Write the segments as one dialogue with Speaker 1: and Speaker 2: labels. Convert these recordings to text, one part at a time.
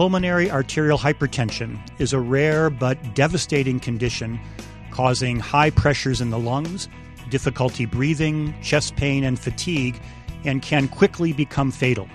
Speaker 1: Pulmonary arterial hypertension is a rare but devastating condition causing high pressures in the lungs, difficulty breathing, chest pain, and fatigue, and can quickly become fatal.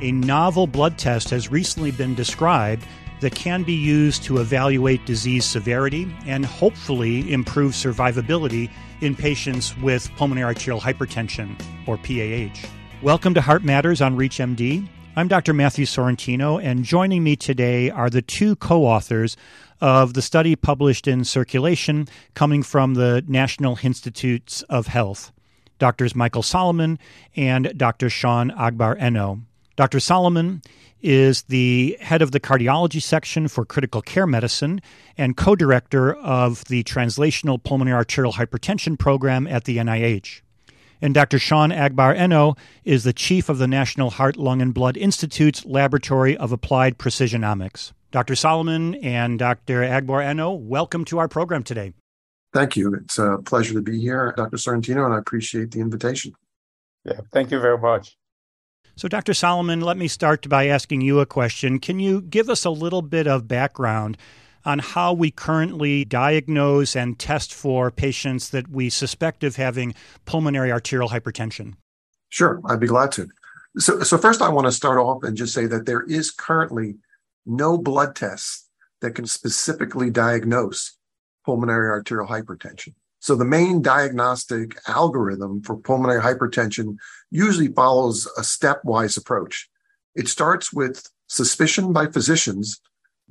Speaker 1: A novel blood test has recently been described that can be used to evaluate disease severity and hopefully improve survivability in patients with pulmonary arterial hypertension, or PAH. Welcome to Heart Matters on ReachMD. I'm Dr. Matthew Sorrentino, and joining me today are the two co authors of the study published in Circulation coming from the National Institutes of Health, Drs. Michael Solomon and Dr. Sean Agbor-Enoh. Dr. Solomon is the head of the cardiology section for critical care medicine and co director of the Translational Pulmonary Arterial Hypertension program at the NIH. And Dr. Sean Agbor-Enoh is the chief of the National Heart, Lung, and Blood Institute's Laboratory of Applied Precisionomics. Dr. Solomon and Dr. Agbor-Enoh, welcome to our program today.
Speaker 2: Thank you. It's a pleasure to be here, Dr. Sorrentino, and I appreciate the invitation.
Speaker 3: Yeah, thank you very much.
Speaker 1: So, Dr. Solomon, let me start by asking you a question. Can you give us a little bit of background on how we currently diagnose and test for patients that we suspect of having pulmonary arterial hypertension?
Speaker 2: Sure, I'd be glad to. So, so first, I want to start off and just say that there is currently no blood tests that can specifically diagnose pulmonary arterial hypertension. So, the main diagnostic algorithm for pulmonary hypertension usually follows a stepwise approach. It starts with suspicion by physicians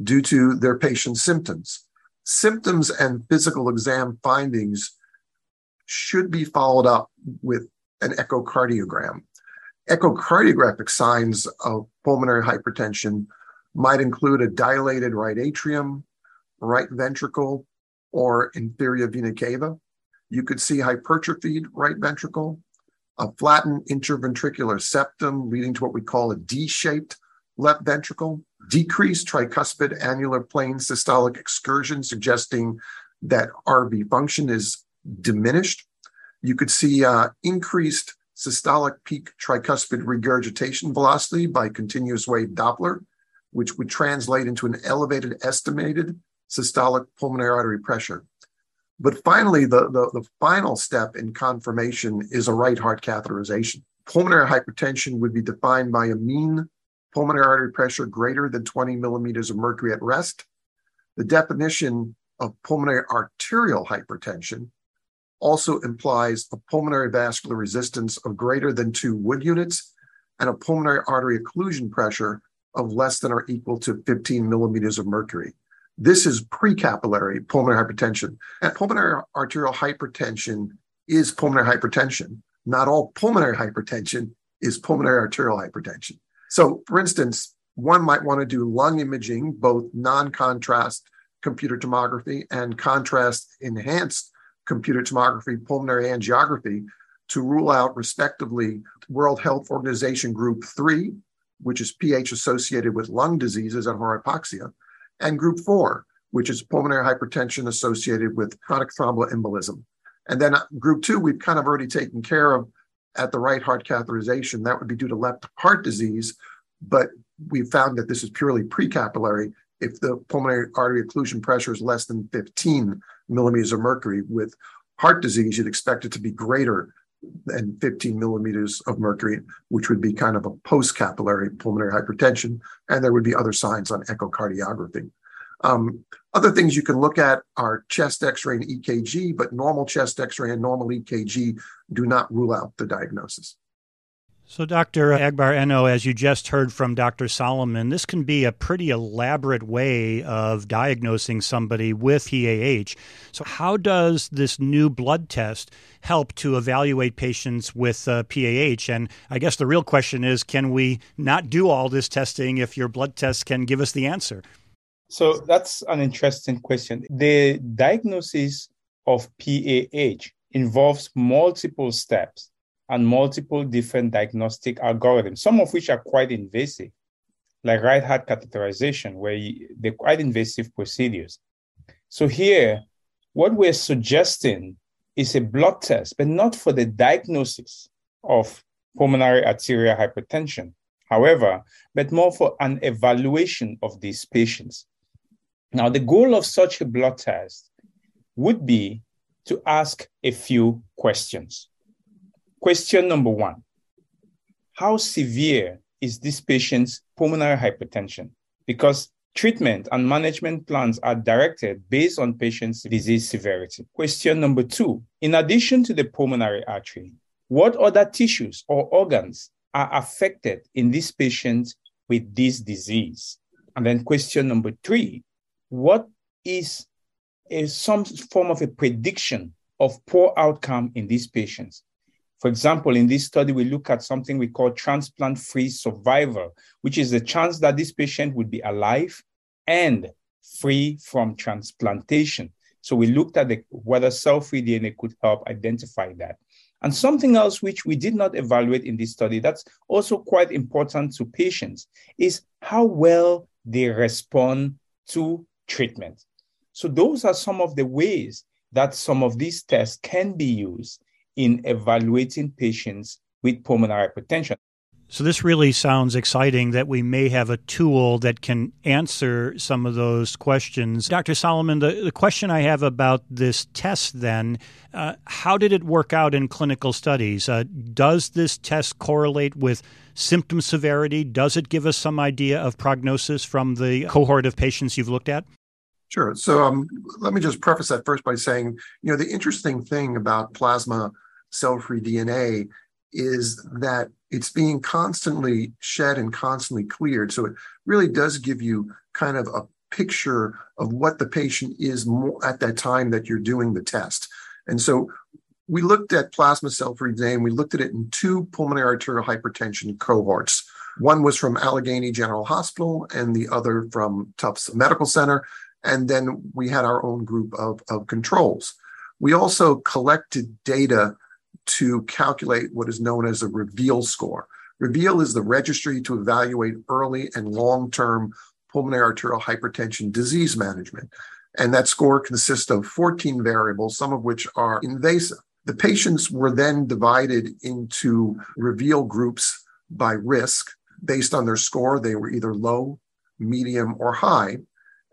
Speaker 2: due to their patient's symptoms. Symptoms and physical exam findings should be followed up with an echocardiogram. Echocardiographic signs of pulmonary hypertension might include a dilated right atrium, right ventricle, or inferior vena cava. You could see hypertrophied right ventricle, a flattened interventricular septum leading to what we call a D shaped left ventricle, decreased tricuspid annular plane systolic excursion, suggesting that RV function is diminished. You could see uh, increased systolic peak tricuspid regurgitation velocity by continuous wave Doppler, which would translate into an elevated estimated systolic pulmonary artery pressure. But finally, the, the, the, final step in confirmation is a right heart catheterization. Pulmonary hypertension would be defined by a mean pulmonary artery pressure greater than 20 millimeters of mercury at rest. The definition of pulmonary arterial hypertension also implies a pulmonary vascular resistance of greater than two Wood units and a pulmonary artery occlusion pressure of less than or equal to 15 millimeters of mercury. This is precapillary pulmonary hypertension. And pulmonary arterial hypertension is pulmonary hypertension. Not all pulmonary hypertension is pulmonary arterial hypertension. So, for instance, one might want to do lung imaging, both non contrast computer tomography and contrast enhanced computer tomography, pulmonary angiography, to rule out, respectively, World Health Organization Group 3, which is PH associated with lung diseases and hypoxia, and Group 4, which is pulmonary hypertension associated with chronic thromboembolism. And then uh, Group 2, we've kind of already taken care of at the right heart catheterization. That would be due to left heart disease, but we found that this is purely precapillary if the pulmonary artery occlusion pressure is less than 15 millimeters of mercury. With heart disease, you'd expect it to be greater than 15 millimeters of mercury, which would be kind of a post-capillary pulmonary hypertension, and there would be other signs on echocardiography. Um, other things you can look at are chest x-ray and EKG, but normal chest x-ray and normal EKG do not rule out the diagnosis.
Speaker 1: So, Dr. Agbor-Enoh, as you just heard from Dr. Solomon, this can be a pretty elaborate way of diagnosing somebody with PAH. So, how does this new blood test help to evaluate patients with uh, PAH? And I guess the real question is can we not do all this testing if your blood test can give us the answer?
Speaker 3: So, that's an interesting question. The diagnosis of PAH involves multiple steps and multiple different diagnostic algorithms, some of which are quite invasive, like right heart catheterization, where they're quite invasive procedures. So here, what we're suggesting is a blood test, but not for the diagnosis of pulmonary arterial hypertension, however, but more for an evaluation of these patients. Now, the goal of such a blood test would be to ask a few questions. Question number one How severe is this patient's pulmonary hypertension? Because treatment and management plans are directed based on patient's disease severity. Question number two In addition to the pulmonary artery, what other tissues or organs are affected in this patient with this disease? And then question number three What is some form of a prediction of poor outcome in these patients? For example, in this study, we look at something we call transplant free survival, which is the chance that this patient would be alive and free from transplantation. So we looked at the, whether cell free DNA could help identify that. And something else which we did not evaluate in this study that's also quite important to patients is how well they respond to treatment. So those are some of the ways that some of these tests can be used in evaluating patients with pulmonary hypertension.
Speaker 1: So, this really sounds exciting that we may have a tool that can answer some of those questions. Dr. Solomon, the, the question I have about this test then uh, how did it work out in clinical studies? Uh, does this test correlate with symptom severity? Does it give us some idea of prognosis from the cohort of patients you've looked at?
Speaker 2: Sure. So, um, let me just preface that first by saying, you know, the interesting thing about plasma cell free DNA is that it's being constantly shed and constantly cleared. So it really does give you kind of a picture of what the patient is at that time that you're doing the test. And so we looked at plasma cell free DNA and we looked at it in two pulmonary arterial hypertension cohorts. One was from Allegheny General Hospital and the other from Tufts Medical Center. And then we had our own group of, of controls. We also collected data to calculate what is known as a REVEAL score. REVEAL is the registry to evaluate early and long term pulmonary arterial hypertension disease management. And that score consists of 14 variables, some of which are invasive. The patients were then divided into REVEAL groups by risk based on their score. They were either low, medium, or high.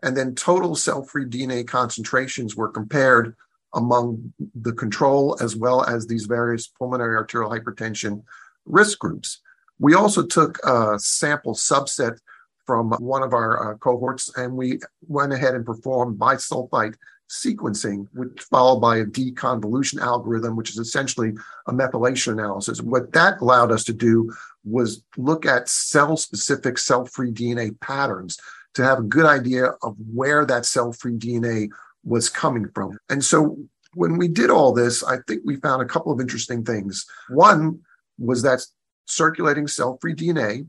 Speaker 2: And then total cell free DNA concentrations were compared among the control as well as these various pulmonary arterial hypertension risk groups. We also took a sample subset from one of our uh, cohorts and we went ahead and performed bisulfite sequencing, which followed by a deconvolution algorithm, which is essentially a methylation analysis. What that allowed us to do was look at cell specific cell free DNA patterns to have a good idea of where that cell free DNA was coming from. And so when we did all this, I think we found a couple of interesting things. One was that circulating cell free DNA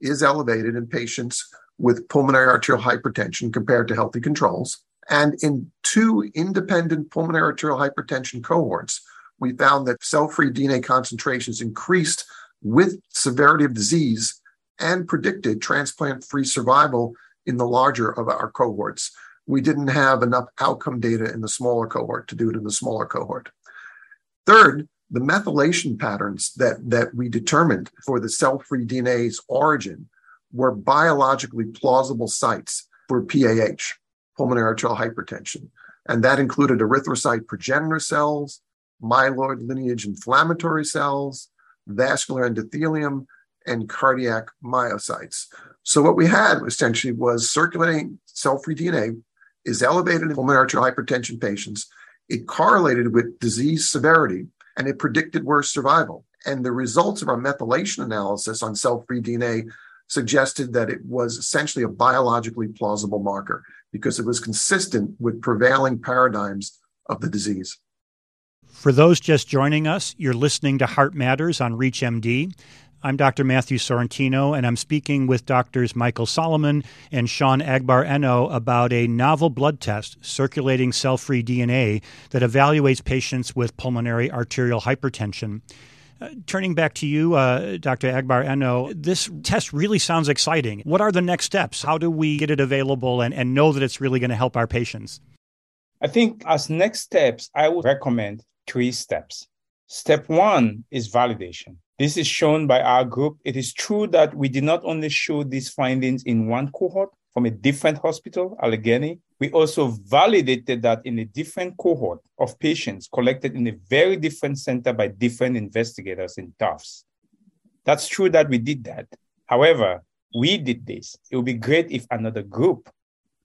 Speaker 2: is elevated in patients with pulmonary arterial hypertension compared to healthy controls. And in two independent pulmonary arterial hypertension cohorts, we found that cell free DNA concentrations increased with severity of disease and predicted transplant free survival in the larger of our cohorts we didn't have enough outcome data in the smaller cohort to do it in the smaller cohort. Third, the methylation patterns that, that we determined for the cell-free DNA's origin were biologically plausible sites for PAH, pulmonary arterial hypertension. And that included erythrocyte progenitor cells, myeloid lineage inflammatory cells, vascular endothelium, and cardiac myocytes. So what we had essentially was circulating cell-free DNA is elevated in pulmonary arterial hypertension patients. It correlated with disease severity and it predicted worse survival. And the results of our methylation analysis on cell free DNA suggested that it was essentially a biologically plausible marker because it was consistent with prevailing paradigms of the disease.
Speaker 1: For those just joining us, you're listening to Heart Matters on ReachMD. I'm Dr. Matthew Sorrentino, and I'm speaking with doctors Michael Solomon and Sean Agbor-Enoh about a novel blood test, circulating cell free DNA, that evaluates patients with pulmonary arterial hypertension. Uh, turning back to you, uh, Dr. Agbor-Enoh, this test really sounds exciting. What are the next steps? How do we get it available and, and know that it's really going to help our patients?
Speaker 3: I think as next steps, I would recommend three steps. Step one is validation. This is shown by our group. It is true that we did not only show these findings in one cohort from a different hospital, Allegheny, we also validated that in a different cohort of patients collected in a very different center by different investigators in Tufts. That's true that we did that. However, we did this. It would be great if another group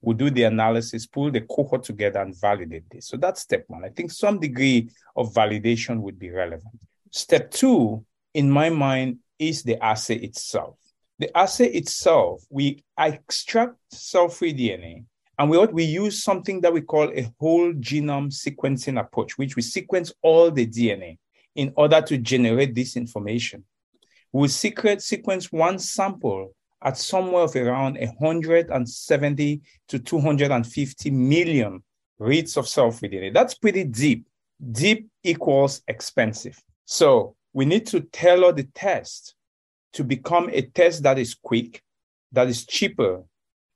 Speaker 3: would do the analysis, pull the cohort together, and validate this. So that's step one. I think some degree of validation would be relevant. Step two in my mind, is the assay itself. The assay itself, we extract cell-free DNA, and we, we use something that we call a whole genome sequencing approach, which we sequence all the DNA in order to generate this information. We secret sequence one sample at somewhere of around 170 to 250 million reads of cell-free DNA. That's pretty deep. Deep equals expensive. So we need to tailor the test to become a test that is quick, that is cheaper,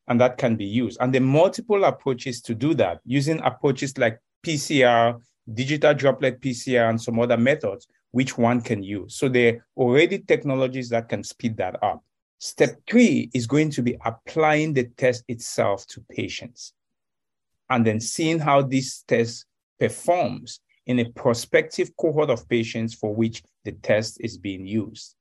Speaker 3: and that can be used. And the multiple approaches to do that, using approaches like PCR, digital droplet PCR, and some other methods, which one can use. So there are already technologies that can speed that up. Step three is going to be applying the test itself to patients and then seeing how this test performs in a prospective cohort of patients for which the test is being used.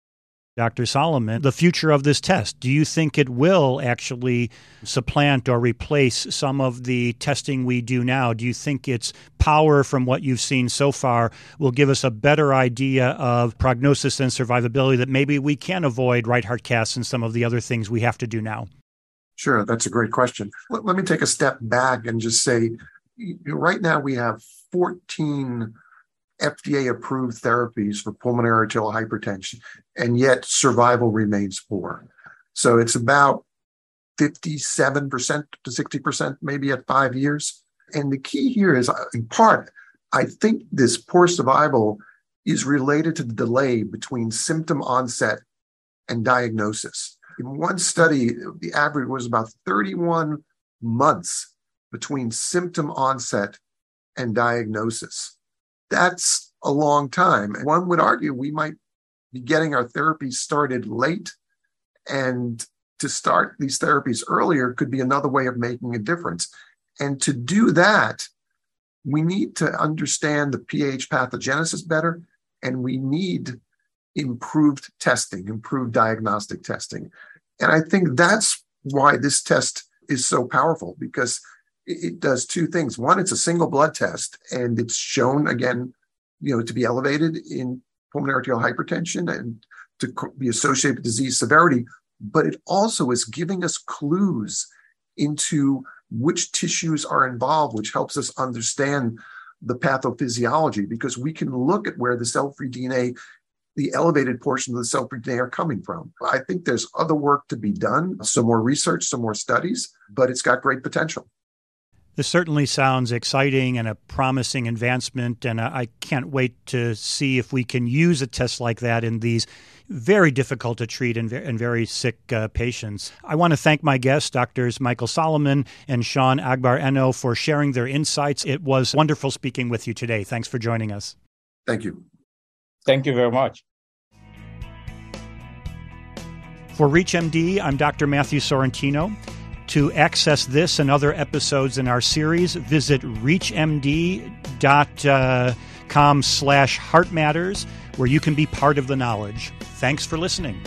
Speaker 1: Dr. Solomon, the future of this test, do you think it will actually supplant or replace some of the testing we do now? Do you think its power from what you've seen so far will give us a better idea of prognosis and survivability that maybe we can avoid right heart caths and some of the other things we have to do now?
Speaker 2: Sure, that's a great question. Let, let me take a step back and just say right now we have 14 FDA approved therapies for pulmonary arterial hypertension, and yet survival remains poor. So it's about 57% to 60%, maybe at five years. And the key here is, in part, I think this poor survival is related to the delay between symptom onset and diagnosis. In one study, the average was about 31 months between symptom onset and diagnosis. That's a long time. And one would argue we might be getting our therapies started late. And to start these therapies earlier could be another way of making a difference. And to do that, we need to understand the PH pathogenesis better, and we need improved testing, improved diagnostic testing. And I think that's why this test is so powerful because it does two things. One, it's a single blood test, and it's shown again, you know, to be elevated in pulmonary arterial hypertension and to be associated with disease severity. But it also is giving us clues into which tissues are involved, which helps us understand the pathophysiology because we can look at where the cell-free DNA, the elevated portion of the cell-free DNA are coming from. I think there's other work to be done, some more research, some more studies, but it's got great potential.
Speaker 1: This certainly sounds exciting and a promising advancement, and I can't wait to see if we can use a test like that in these very difficult to treat and, very sick uh, patients. I want to thank my guests, Doctors Michael Solomon and Sean Agbor-Enoh, for sharing their insights. It was wonderful speaking with you today. Thanks for joining us.
Speaker 2: Thank you.
Speaker 3: Thank you very much.
Speaker 1: For ReachMD, I'm Dr. Matthew Sorrentino. To access this and other episodes in our series, visit reachmd.com uh, slash heart matters, where you can be part of the knowledge. Thanks for listening.